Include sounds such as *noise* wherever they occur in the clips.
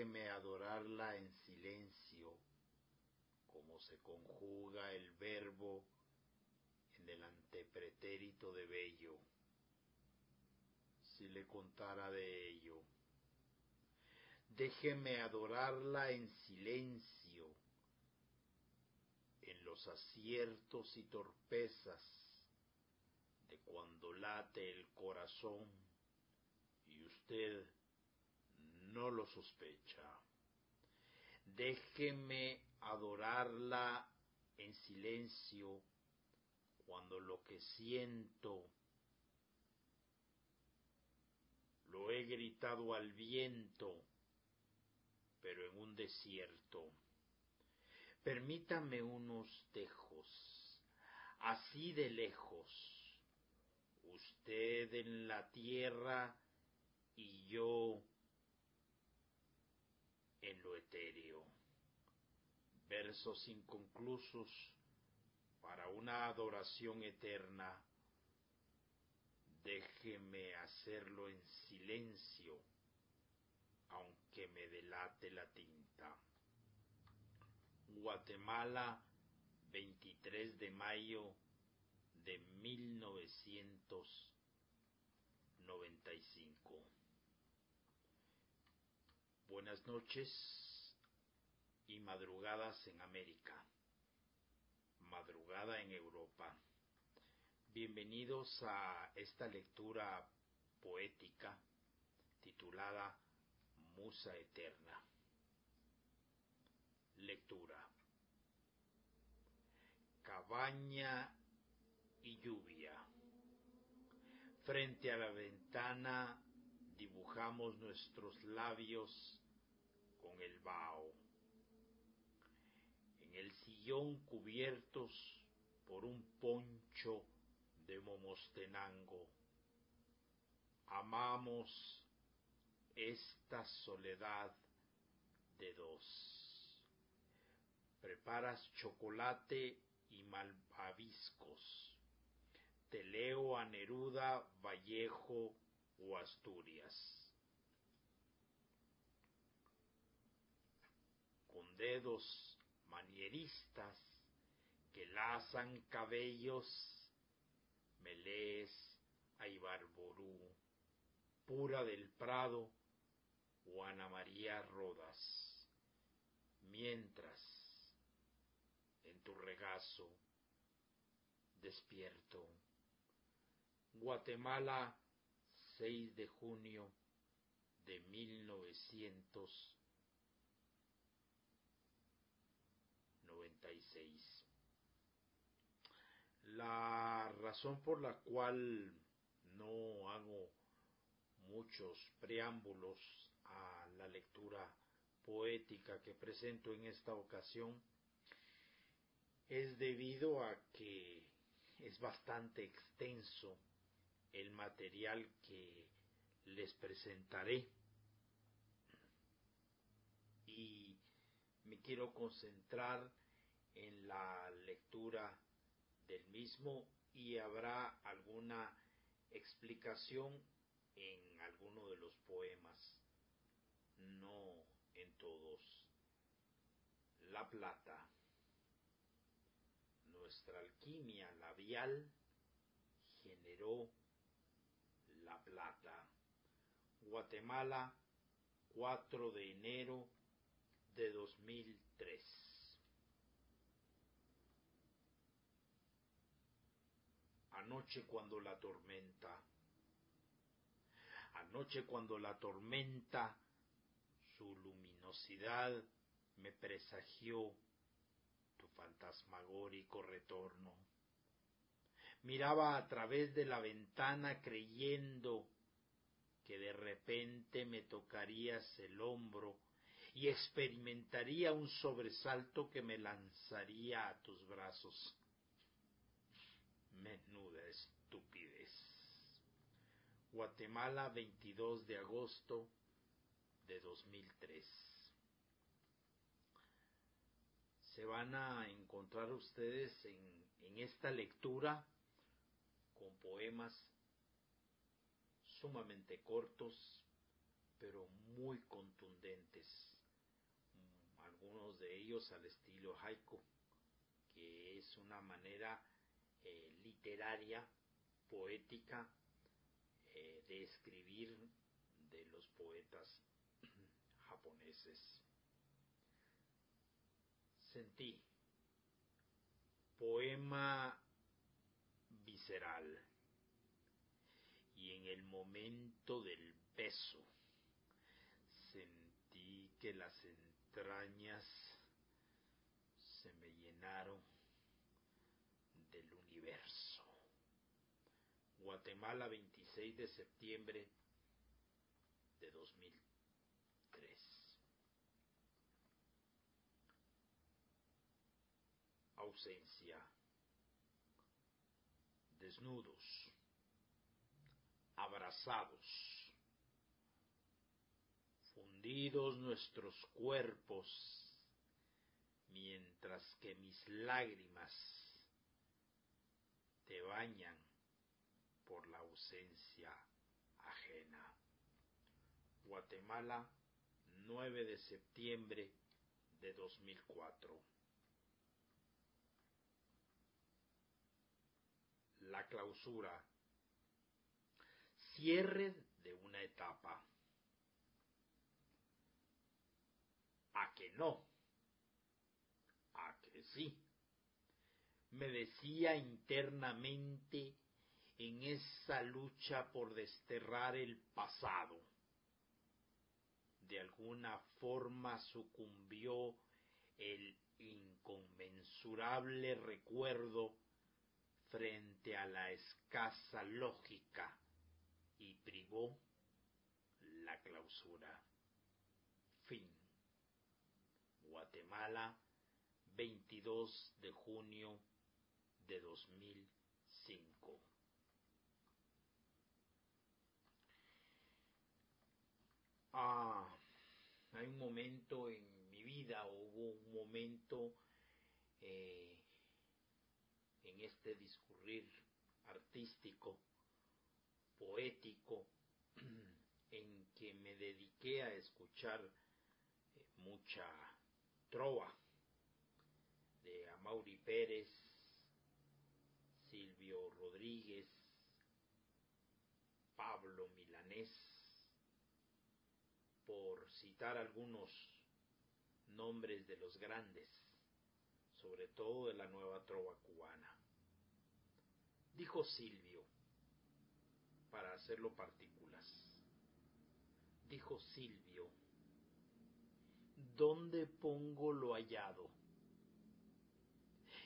Déjeme adorarla en silencio, como se conjuga el verbo en el antepretérito de bello. Si le contara de ello. Déjeme adorarla en silencio, en los aciertos y torpezas de cuando late el corazón y usted no lo sospecha. Déjeme adorarla en silencio cuando lo que siento lo he gritado al viento, pero en un desierto. Permítame unos tejos, así de lejos, usted en la tierra y yo en lo etéreo. Versos inconclusos para una adoración eterna. Déjeme hacerlo en silencio, aunque me delate la tinta. Guatemala, 23 de mayo de 1995. Buenas noches y madrugadas en América, madrugada en Europa. Bienvenidos a esta lectura poética titulada Musa Eterna. Lectura. Cabaña y lluvia. Frente a la ventana dibujamos nuestros labios con el vaho. En el sillón cubiertos por un poncho de momostenango. Amamos esta soledad de dos. Preparas chocolate y malvaviscos. Te leo a Neruda, Vallejo o Asturias. Dedos manieristas que lazan cabellos, me lees a Ibarború, pura del Prado o Ana María Rodas, mientras en tu regazo despierto. Guatemala, 6 de junio de 1900 La razón por la cual no hago muchos preámbulos a la lectura poética que presento en esta ocasión es debido a que es bastante extenso el material que les presentaré. Y me quiero concentrar en la lectura del mismo y habrá alguna explicación en alguno de los poemas, no en todos. La plata. Nuestra alquimia labial generó la plata. Guatemala, 4 de enero de 2003. Cuando la tormenta, anoche cuando la tormenta, su luminosidad me presagió tu fantasmagórico retorno. Miraba a través de la ventana creyendo que de repente me tocarías el hombro y experimentaría un sobresalto que me lanzaría a tus brazos. Menuda estupidez. Guatemala, 22 de agosto de 2003. Se van a encontrar ustedes en, en esta lectura con poemas sumamente cortos, pero muy contundentes. Algunos de ellos al estilo haiku, que es una manera eh, literaria, poética, eh, de escribir de los poetas japoneses. Sentí poema visceral y en el momento del beso sentí que las entrañas se me llenaron del universo. Guatemala, 26 de septiembre de 2003. Ausencia. Desnudos. Abrazados. Fundidos nuestros cuerpos mientras que mis lágrimas te bañan por la ausencia ajena. Guatemala, 9 de septiembre de 2004. La clausura. Cierre de una etapa. A que no. A que sí me decía internamente en esa lucha por desterrar el pasado. De alguna forma sucumbió el inconmensurable recuerdo frente a la escasa lógica y privó la clausura. Fin. Guatemala, 22 de junio de 2005. Ah, hay un momento en mi vida, hubo un momento eh, en este discurrir artístico, poético, *clears throat* en que me dediqué a escuchar eh, mucha trova de Amaury Pérez, Silvio Rodríguez, Pablo Milanés, algunos nombres de los grandes, sobre todo de la nueva trova cubana. Dijo Silvio, para hacerlo partículas, dijo Silvio, ¿dónde pongo lo hallado?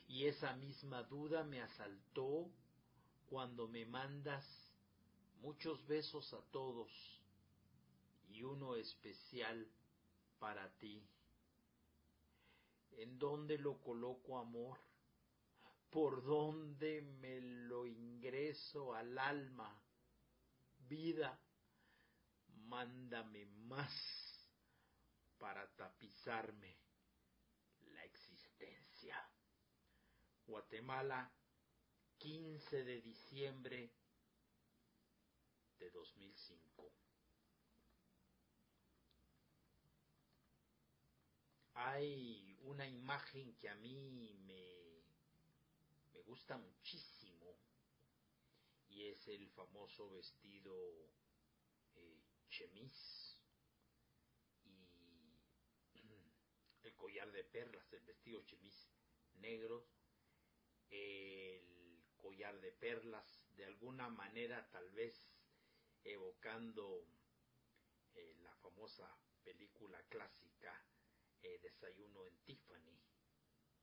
y esa misma duda me asaltó cuando me mandas muchos besos a todos y uno especial para ti. ¿En dónde lo coloco amor? ¿Por dónde me lo ingreso al alma? Vida, mándame más para tapizarme la existencia. Guatemala, 15 de diciembre de 2005. Hay una imagen que a mí me, me gusta muchísimo y es el famoso vestido eh, chemis y *clears throat* el collar de perlas, el vestido chemis negro el collar de perlas, de alguna manera tal vez evocando eh, la famosa película clásica eh, de desayuno en Tiffany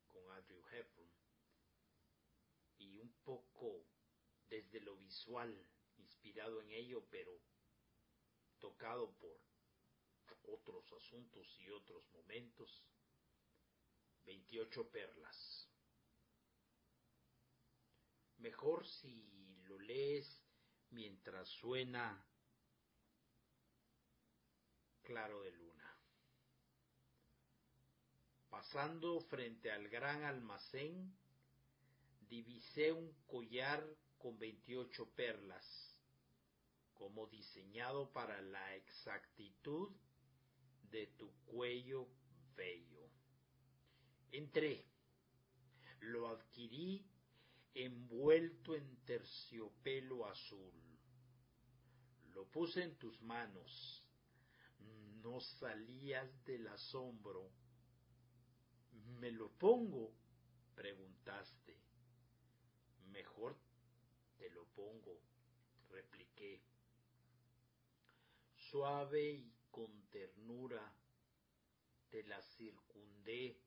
con Andrew Hepburn y un poco desde lo visual inspirado en ello, pero tocado por otros asuntos y otros momentos. 28 perlas. Mejor si lo lees mientras suena claro de luna. Pasando frente al gran almacén, divisé un collar con 28 perlas, como diseñado para la exactitud de tu cuello bello. Entré, lo adquirí envuelto en terciopelo azul. Lo puse en tus manos. No salías del asombro. ¿Me lo pongo? preguntaste. Mejor te lo pongo, repliqué. Suave y con ternura te la circundé,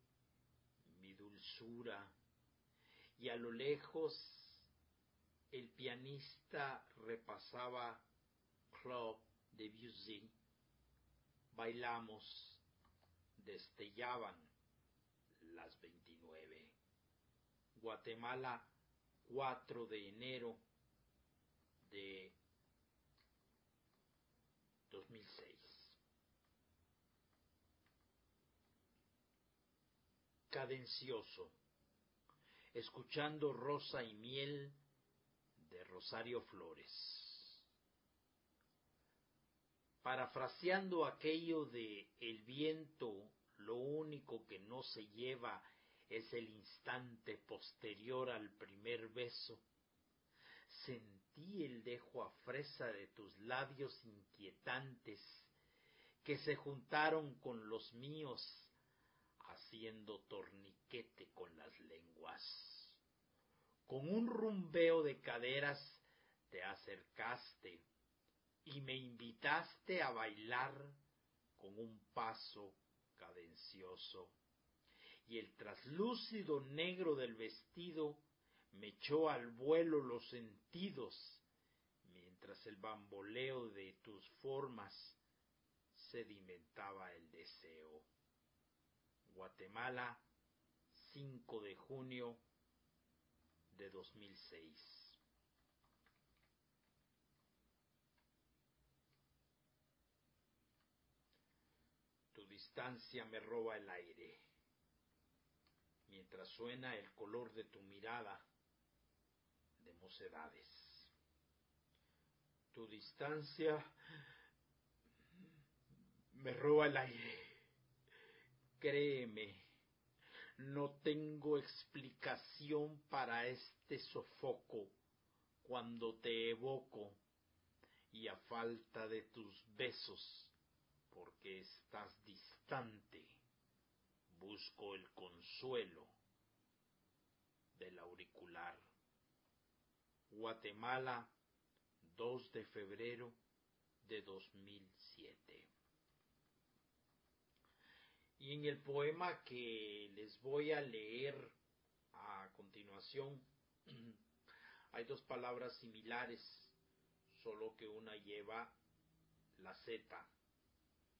mi dulzura, y a lo lejos el pianista repasaba Club de Debussy. Bailamos, destellaban las veintinueve. Guatemala, 4 de enero de 2006. Cadencioso, escuchando Rosa y Miel de Rosario Flores. Parafraseando aquello de el viento, lo único que no se lleva es el instante posterior al primer beso. Sentí el dejo a fresa de tus labios inquietantes que se juntaron con los míos haciendo torniquete con las lenguas. Con un rumbeo de caderas te acercaste y me invitaste a bailar con un paso cadencioso y el traslúcido negro del vestido me echó al vuelo los sentidos, mientras el bamboleo de tus formas sedimentaba el deseo. Guatemala, 5 de junio de 2006. Tu distancia me roba el aire mientras suena el color de tu mirada de mocedades. Tu distancia me roba el aire. Créeme, no tengo explicación para este sofoco cuando te evoco y a falta de tus besos, porque estás distante busco el consuelo del auricular. Guatemala, 2 de febrero de 2007. Y en el poema que les voy a leer a continuación, *clears throat* hay dos palabras similares, solo que una lleva la Z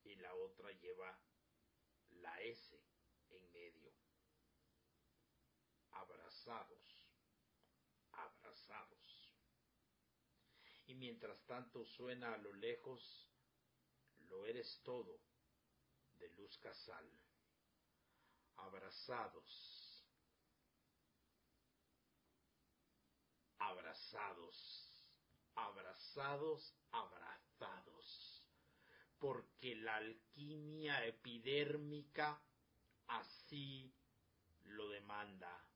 y la otra lleva la S en medio. Abrazados, abrazados. Y mientras tanto suena a lo lejos, lo eres todo, de luz casal. Abrazados, abrazados, abrazados, abrazados, porque la alquimia epidérmica así lo demanda.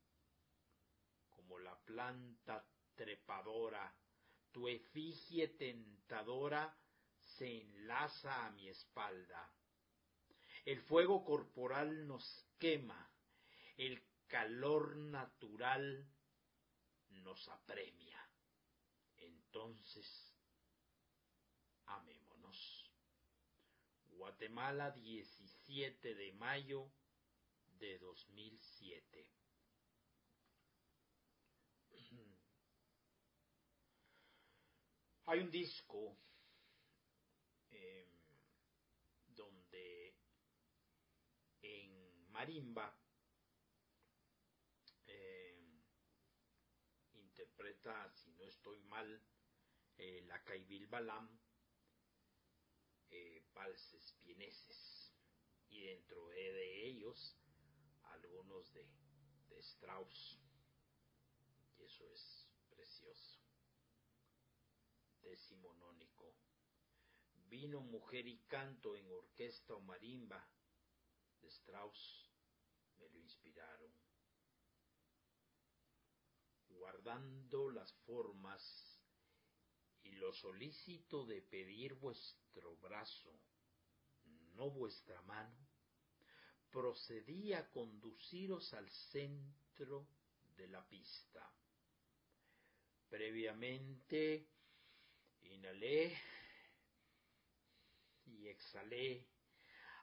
Como la planta trepadora, tu efigie tentadora se enlaza a mi espalda. El fuego corporal nos quema, el calor natural nos apremia. Entonces, Guatemala, 17 de mayo de 2007. Hay un disco eh, donde en marimba eh, interpreta, si no estoy mal, eh, la Caibil Balam, eh, y dentro de ellos algunos de, Strauss, y eso es precioso. Decimonónico. Vino Mujer y Canto en orquesta o marimba. De Strauss me lo inspiraron. Guardando las formas y lo solícito de pedir vuestro brazo, no vuestra mano, procedí a conduciros al centro de la pista. Previamente Inhalé y exhalé,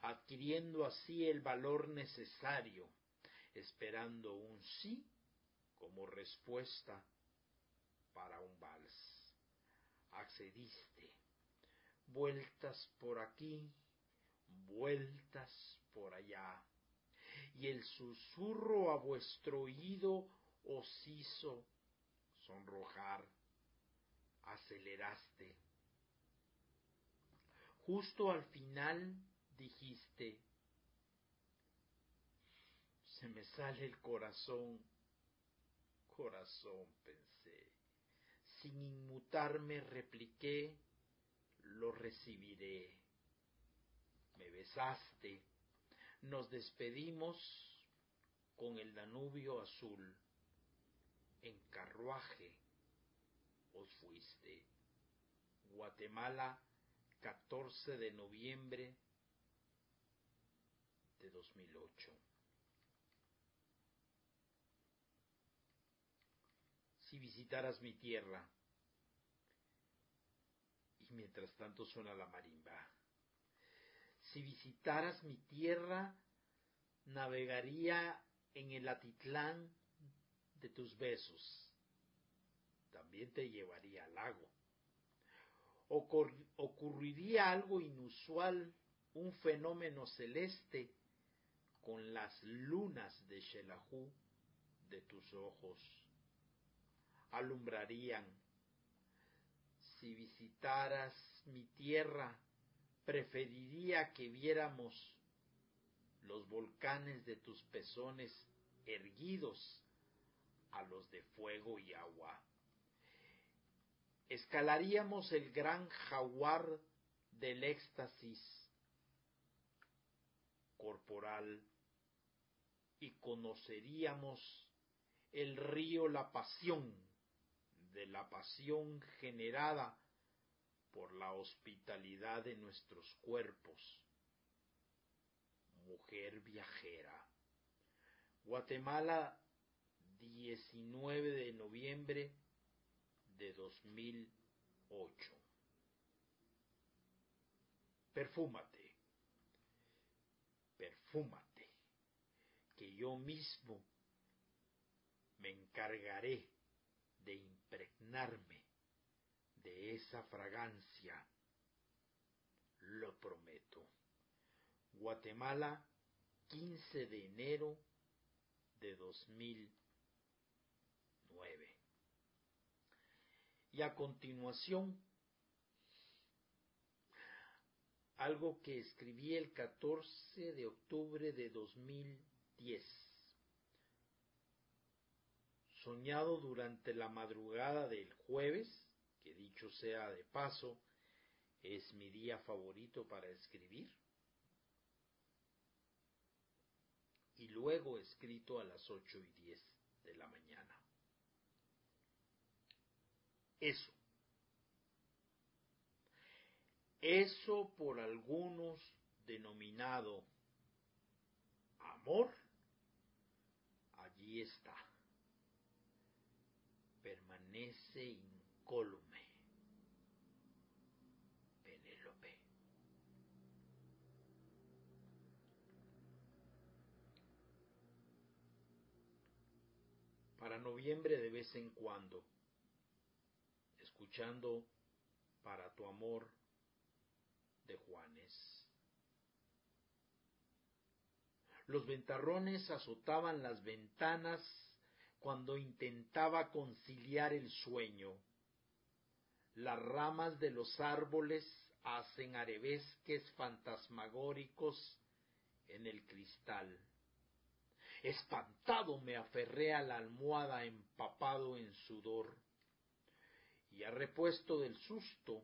adquiriendo así el valor necesario, esperando un sí como respuesta para un vals. Accediste, vueltas por aquí, vueltas por allá, y el susurro a vuestro oído os hizo sonrojar aceleraste. Justo al final dijiste, se me sale el corazón, corazón, pensé. Sin inmutarme repliqué, lo recibiré. Me besaste, nos despedimos con el Danubio azul, en carruaje os fuiste. Guatemala, 14 de noviembre de 2008. Si visitaras mi tierra, y mientras tanto suena la marimba, si visitaras mi tierra, navegaría en el atitlán de tus besos también te llevaría al lago. ocurriría algo inusual, un fenómeno celeste con las lunas de Shelahu de tus ojos. Alumbrarían. Si visitaras mi tierra, preferiría que viéramos los volcanes de tus pezones erguidos a los de fuego y agua. Escalaríamos el gran jaguar del éxtasis corporal y conoceríamos el río La Pasión, de la pasión generada por la hospitalidad de nuestros cuerpos. Mujer viajera. Guatemala, 19 de noviembre de 2008. Perfúmate, perfúmate, que yo mismo me encargaré de impregnarme de esa fragancia, lo prometo. Guatemala, 15 de enero de 2009. Y a continuación, algo que escribí el 14 de octubre de 2010. Soñado durante la madrugada del jueves, que dicho sea de paso, es mi día favorito para escribir. Y luego escrito a las ocho y diez de la mañana eso. Eso por algunos denominado amor, allí está. Permanece incólume. Noviembre de vez en cuando, escuchando para tu amor de Juanes. Los ventarrones azotaban las ventanas cuando intentaba conciliar el sueño. Las ramas de los árboles hacen arabesques fantasmagóricos en el cristal. Espantado me aferré a la almohada empapado en sudor. Y a repuesto del susto,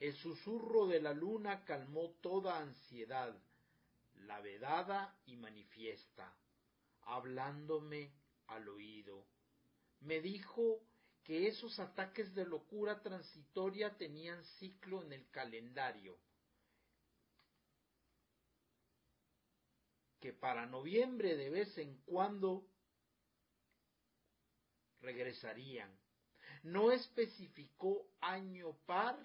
el susurro de la luna calmó toda ansiedad, la vedada y manifiesta, hablándome al oído. Me dijo que esos ataques de locura transitoria tenían ciclo en el calendario, que para noviembre de vez en cuando regresarían. No especificó año par,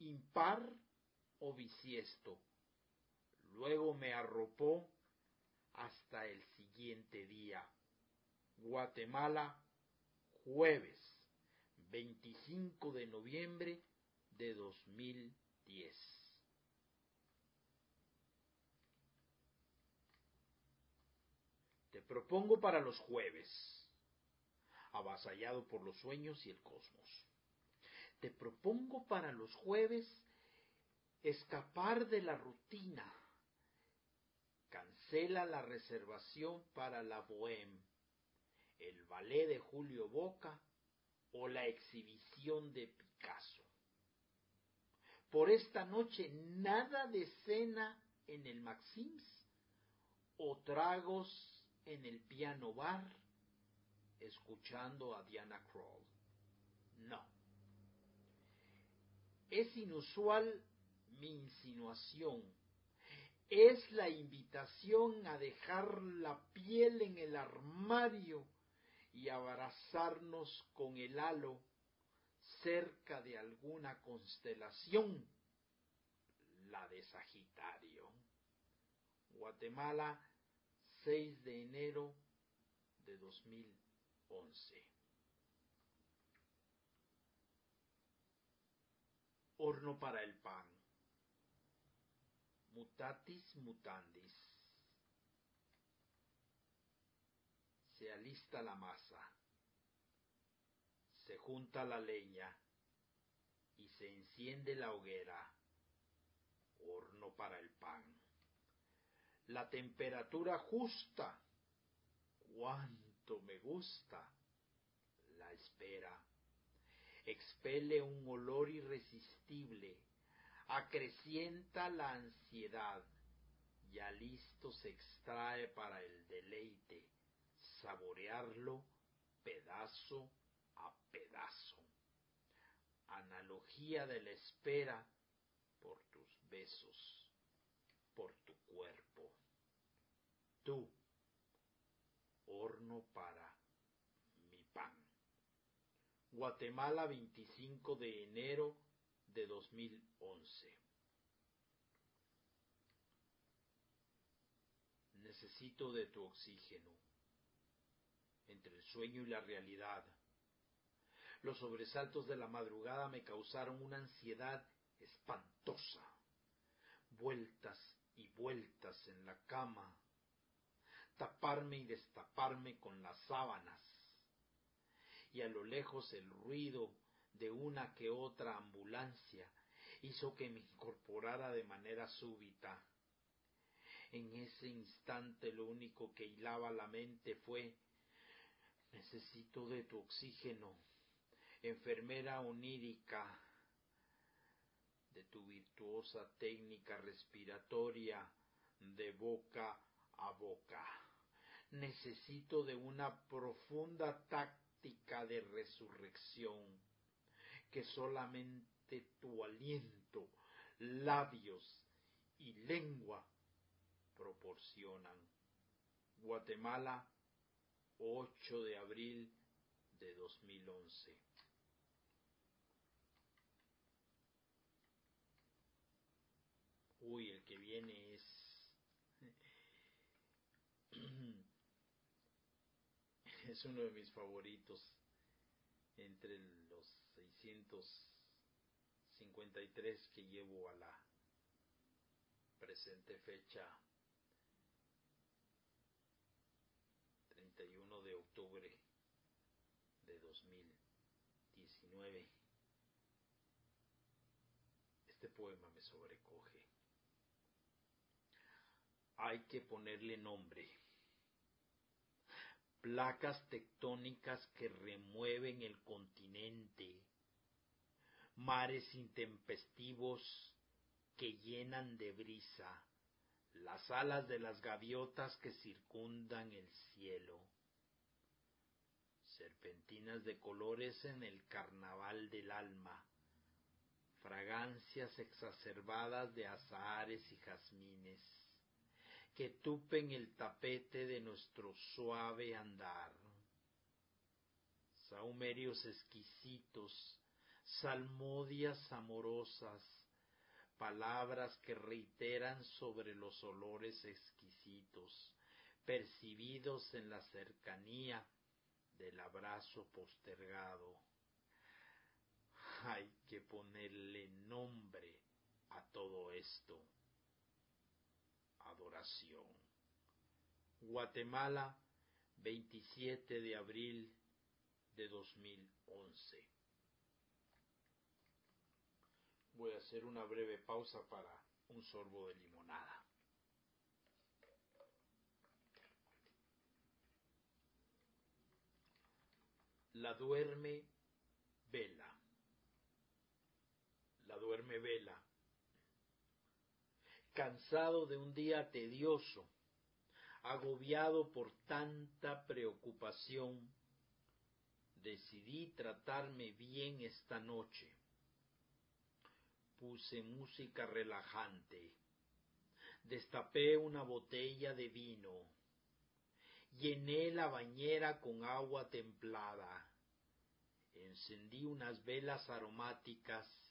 impar o bisiesto. Luego me arropó hasta el siguiente día. Guatemala, jueves 25 de noviembre de 2010. Propongo para los jueves, avasallado por los sueños y el cosmos. Te propongo para los jueves escapar de la rutina. Cancela la reservación para la Bohème el ballet de Julio Boca o la exhibición de Picasso. Por esta noche nada de cena en el Maxims o tragos en el piano bar escuchando a Diana Kroll. No. Es inusual mi insinuación. Es la invitación a dejar la piel en el armario y abrazarnos con el halo cerca de alguna constelación, la de Sagitario. Guatemala, 6 de enero de 2011. Horno para el pan. Mutatis mutandis. se alista la masa, se junta la leña y se enciende la hoguera, horno para el pan. La temperatura justa, cuánto me gusta, la espera. Expele un olor irresistible, acrecienta la ansiedad, ya listo se extrae para el deleite. Saborearlo pedazo a pedazo. Analogía de la espera por tus besos, por tu cuerpo. Tú, horno para mi pan. Guatemala 25 de enero de 2011. Necesito de tu oxígeno entre el sueño y la realidad. Los sobresaltos de la madrugada me causaron una ansiedad espantosa, vueltas y vueltas en la cama, taparme y destaparme con las sábanas, y a lo lejos el ruido de una que otra ambulancia hizo que me incorporara de manera súbita. En ese instante lo único que hilaba la mente fue Necesito de tu oxígeno, enfermera onírica, de tu virtuosa técnica respiratoria de boca a boca. Necesito de una profunda táctica de resurrección que solamente tu aliento, labios y lengua proporcionan. Guatemala, 8 de abril de 2011. Uy, el que viene *laughs* es... uno de mis favoritos entre los 653 que llevo a la presente fecha 31 de octubre de 2019. Este poema me sobrecoge. Hay que ponerle nombre. Placas tectónicas que remueven el continente, mares intempestivos que llenan de brisa las alas de las gaviotas que circundan el cielo, serpentinas de colores en el carnaval del alma, fragancias exacerbadas de azahares y jazmines, que tupen el tapete de nuestro suave andar, saumerios exquisitos, salmodias amorosas, palabras que reiteran sobre los olores exquisitos, percibidos en la cercanía del abrazo postergado. Hay que ponerle nombre a todo esto. Adoración. Guatemala, 27 de abril de 2011. Voy a hacer una breve pausa para un sorbo de limonada. La duerme vela. La duerme vela. Cansado de un día tedioso, agobiado por tanta preocupación, decidí tratarme bien esta noche. Puse música relajante, destapé una botella de vino, llené la bañera con agua templada, encendí unas velas aromáticas,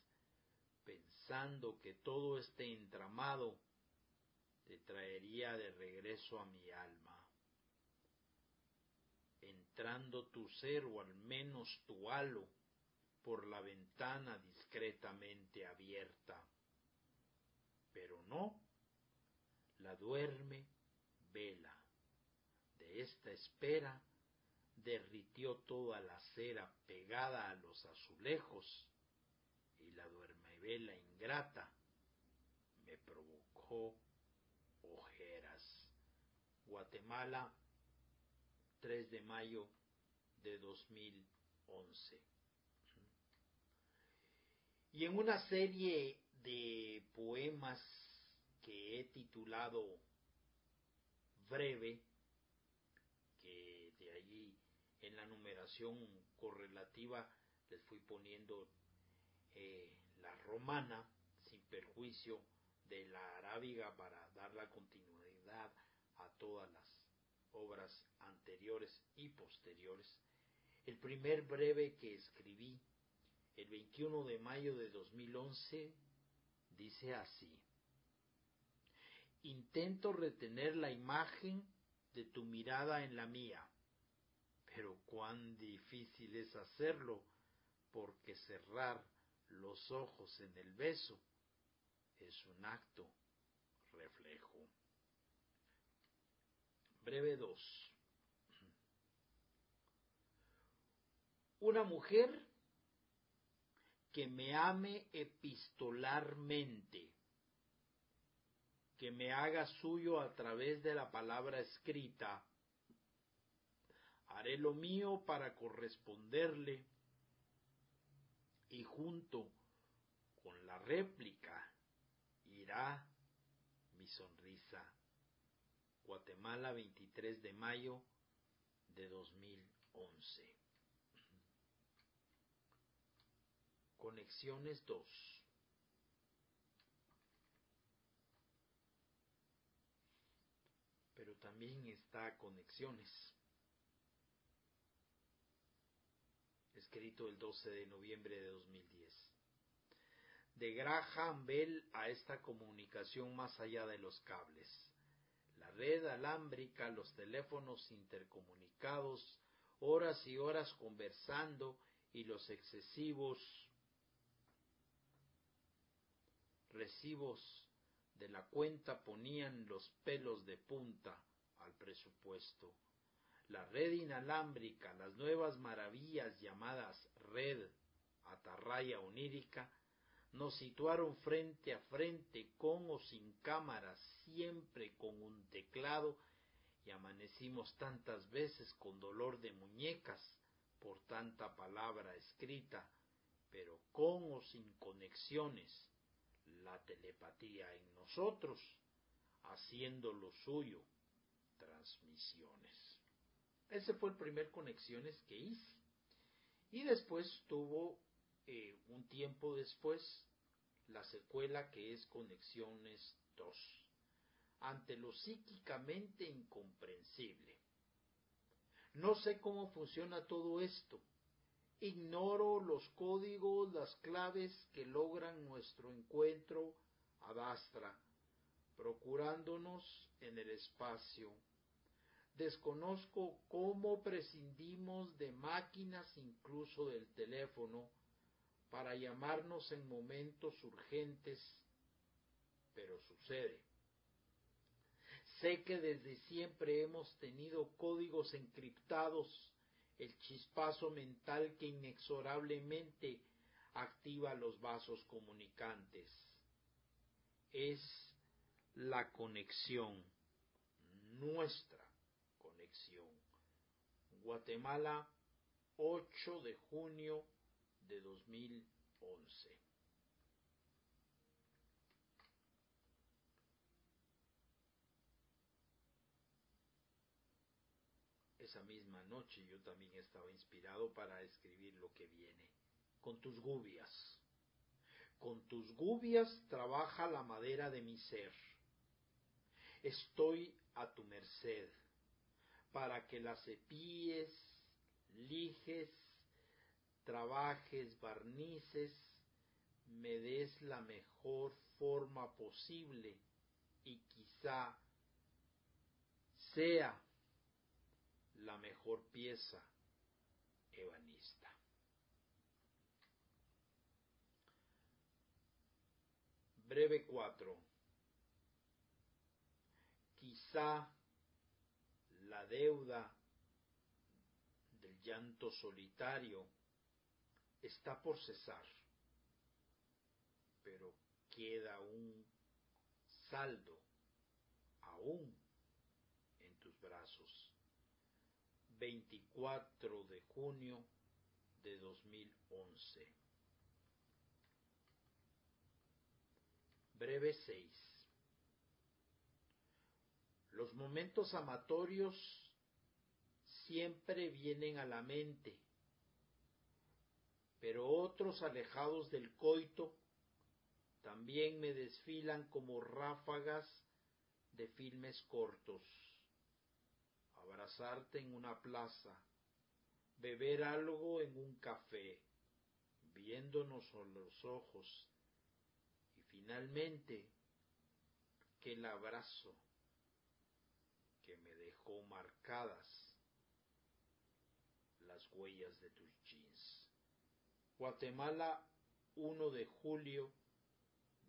que todo este entramado te traería de regreso a mi alma. Entrando tu ser o al menos tu halo, por la ventana discretamente abierta. Pero no, la duerme vela. De esta espera derritió toda la cera pegada a los azulejos duerme vela ingrata me provocó ojeras. Guatemala, 3 de mayo de 2011. Y en una serie de poemas que he titulado Breve, que de allí en la numeración correlativa les fui poniendo eh, la romana, sin perjuicio de la arábiga para dar la continuidad a todas las obras anteriores y posteriores. El primer breve que escribí el 21 de mayo de 2011 dice así, intento retener la imagen de tu mirada en la mía, pero cuán difícil es hacerlo, porque cerrar los ojos en el beso es un acto reflejo. Breve 2. Una mujer que me ame epistolarmente, que me haga suyo a través de la palabra escrita. Haré lo mío para corresponderle y junto con la réplica irá mi sonrisa. Guatemala 23 de mayo de 2011. Conexiones 2. Pero también está Conexiones. Escrito el 12 de noviembre de 2010. De Graham Bell a esta comunicación más allá de los cables. La red alámbrica, los teléfonos intercomunicados horas y horas conversando y los excesivos recibos de la cuenta ponían los pelos de punta al presupuesto. La red inalámbrica, las nuevas maravillas llamadas red atarraya onírica, nos situaron frente a frente con o sin cámaras, siempre con un teclado, y amanecimos tantas veces con dolor de muñecas por tanta palabra escrita, pero con o sin conexiones, la telepatía en nosotros, haciendo lo suyo, transmisiones. Ese fue el primer conexiones que hice. Y después tuvo, eh, un tiempo después, la secuela que es Conexiones 2, ante lo psíquicamente incomprensible. No sé cómo funciona todo esto. Ignoro los códigos, las claves que logran nuestro encuentro adastra, procurándonos en el espacio. Desconozco cómo prescindimos de máquinas, incluso del teléfono, para llamarnos en momentos urgentes, pero sucede. Sé que desde siempre hemos tenido códigos encriptados, el chispazo mental que inexorablemente activa los vasos comunicantes. Es la conexión, nuestra Guatemala, 8 de junio de 2011. Esa misma noche yo también estaba inspirado para escribir lo que viene. Con tus gubias. Con tus gubias trabaja la madera de mi ser. Estoy a tu merced para que la cepilles, lijes, trabajes, barnices, me des la mejor forma posible y quizá sea la mejor pieza ebanista. Breve 4. Quizá la deuda del llanto solitario está por cesar, pero queda un saldo aún en tus brazos. 24 de junio de 2011. Breve 6. Los momentos amatorios siempre vienen a la mente pero otros alejados del coito también me desfilan como ráfagas de filmes cortos. Abrazarte en una plaza, beber algo en un café, viéndonos a los ojos y finalmente que el abrazo me dejó marcadas las huellas de tus jeans. Guatemala, 1 de julio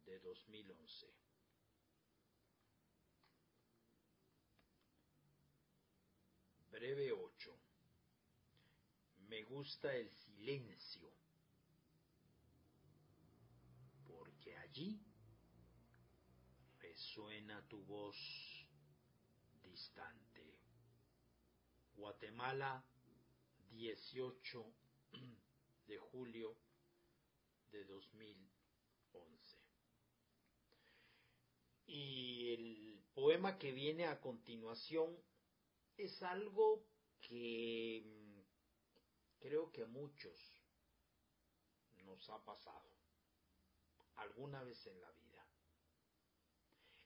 de 2011. Breve 8. Me gusta el silencio, porque allí resuena tu voz Guatemala, 18 de julio de 2011. Y el poema que viene a continuación es algo que mm, creo que a muchos nos ha pasado alguna vez en la vida.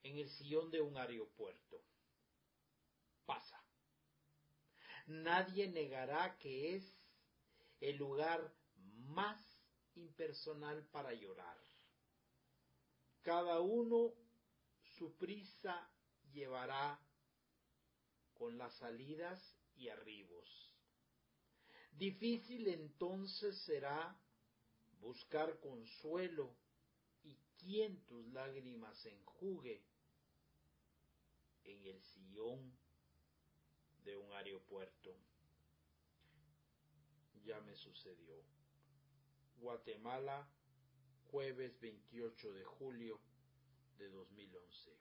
En el sillón de un aeropuerto. Pasa. Nadie negará que es el lugar más impersonal para llorar. Cada uno su prisa llevará con las salidas y arribos. Difícil entonces será buscar consuelo y quien tus lágrimas enjugue en el sillón de un aeropuerto. Ya me sucedió. Guatemala, jueves 28 de julio de 2011.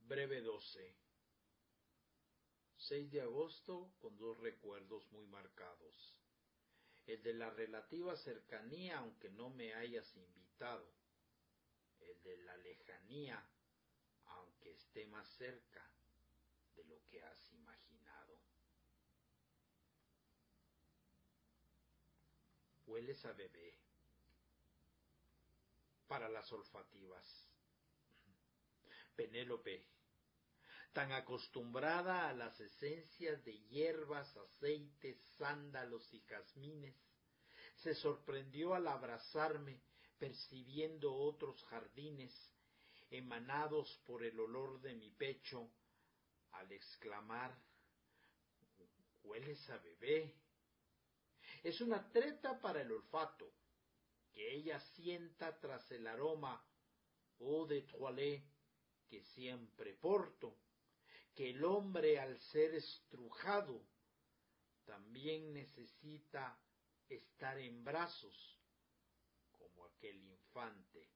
Breve 12. 6 de agosto con dos recuerdos muy marcados. El de la relativa cercanía aunque no me hayas invitado. El de la lejanía aunque esté más cerca de lo que has imaginado. Hueles a bebé para las olfativas. Penélope, tan acostumbrada a las esencias de hierbas, aceites, sándalos y jazmines, se sorprendió al abrazarme percibiendo otros jardines emanados por el olor de mi pecho, al exclamar, hueles a bebé. Es una treta para el olfato, que ella sienta tras el aroma eau de toilette que siempre porto, que el hombre al ser estrujado también necesita estar en brazos como aquel infante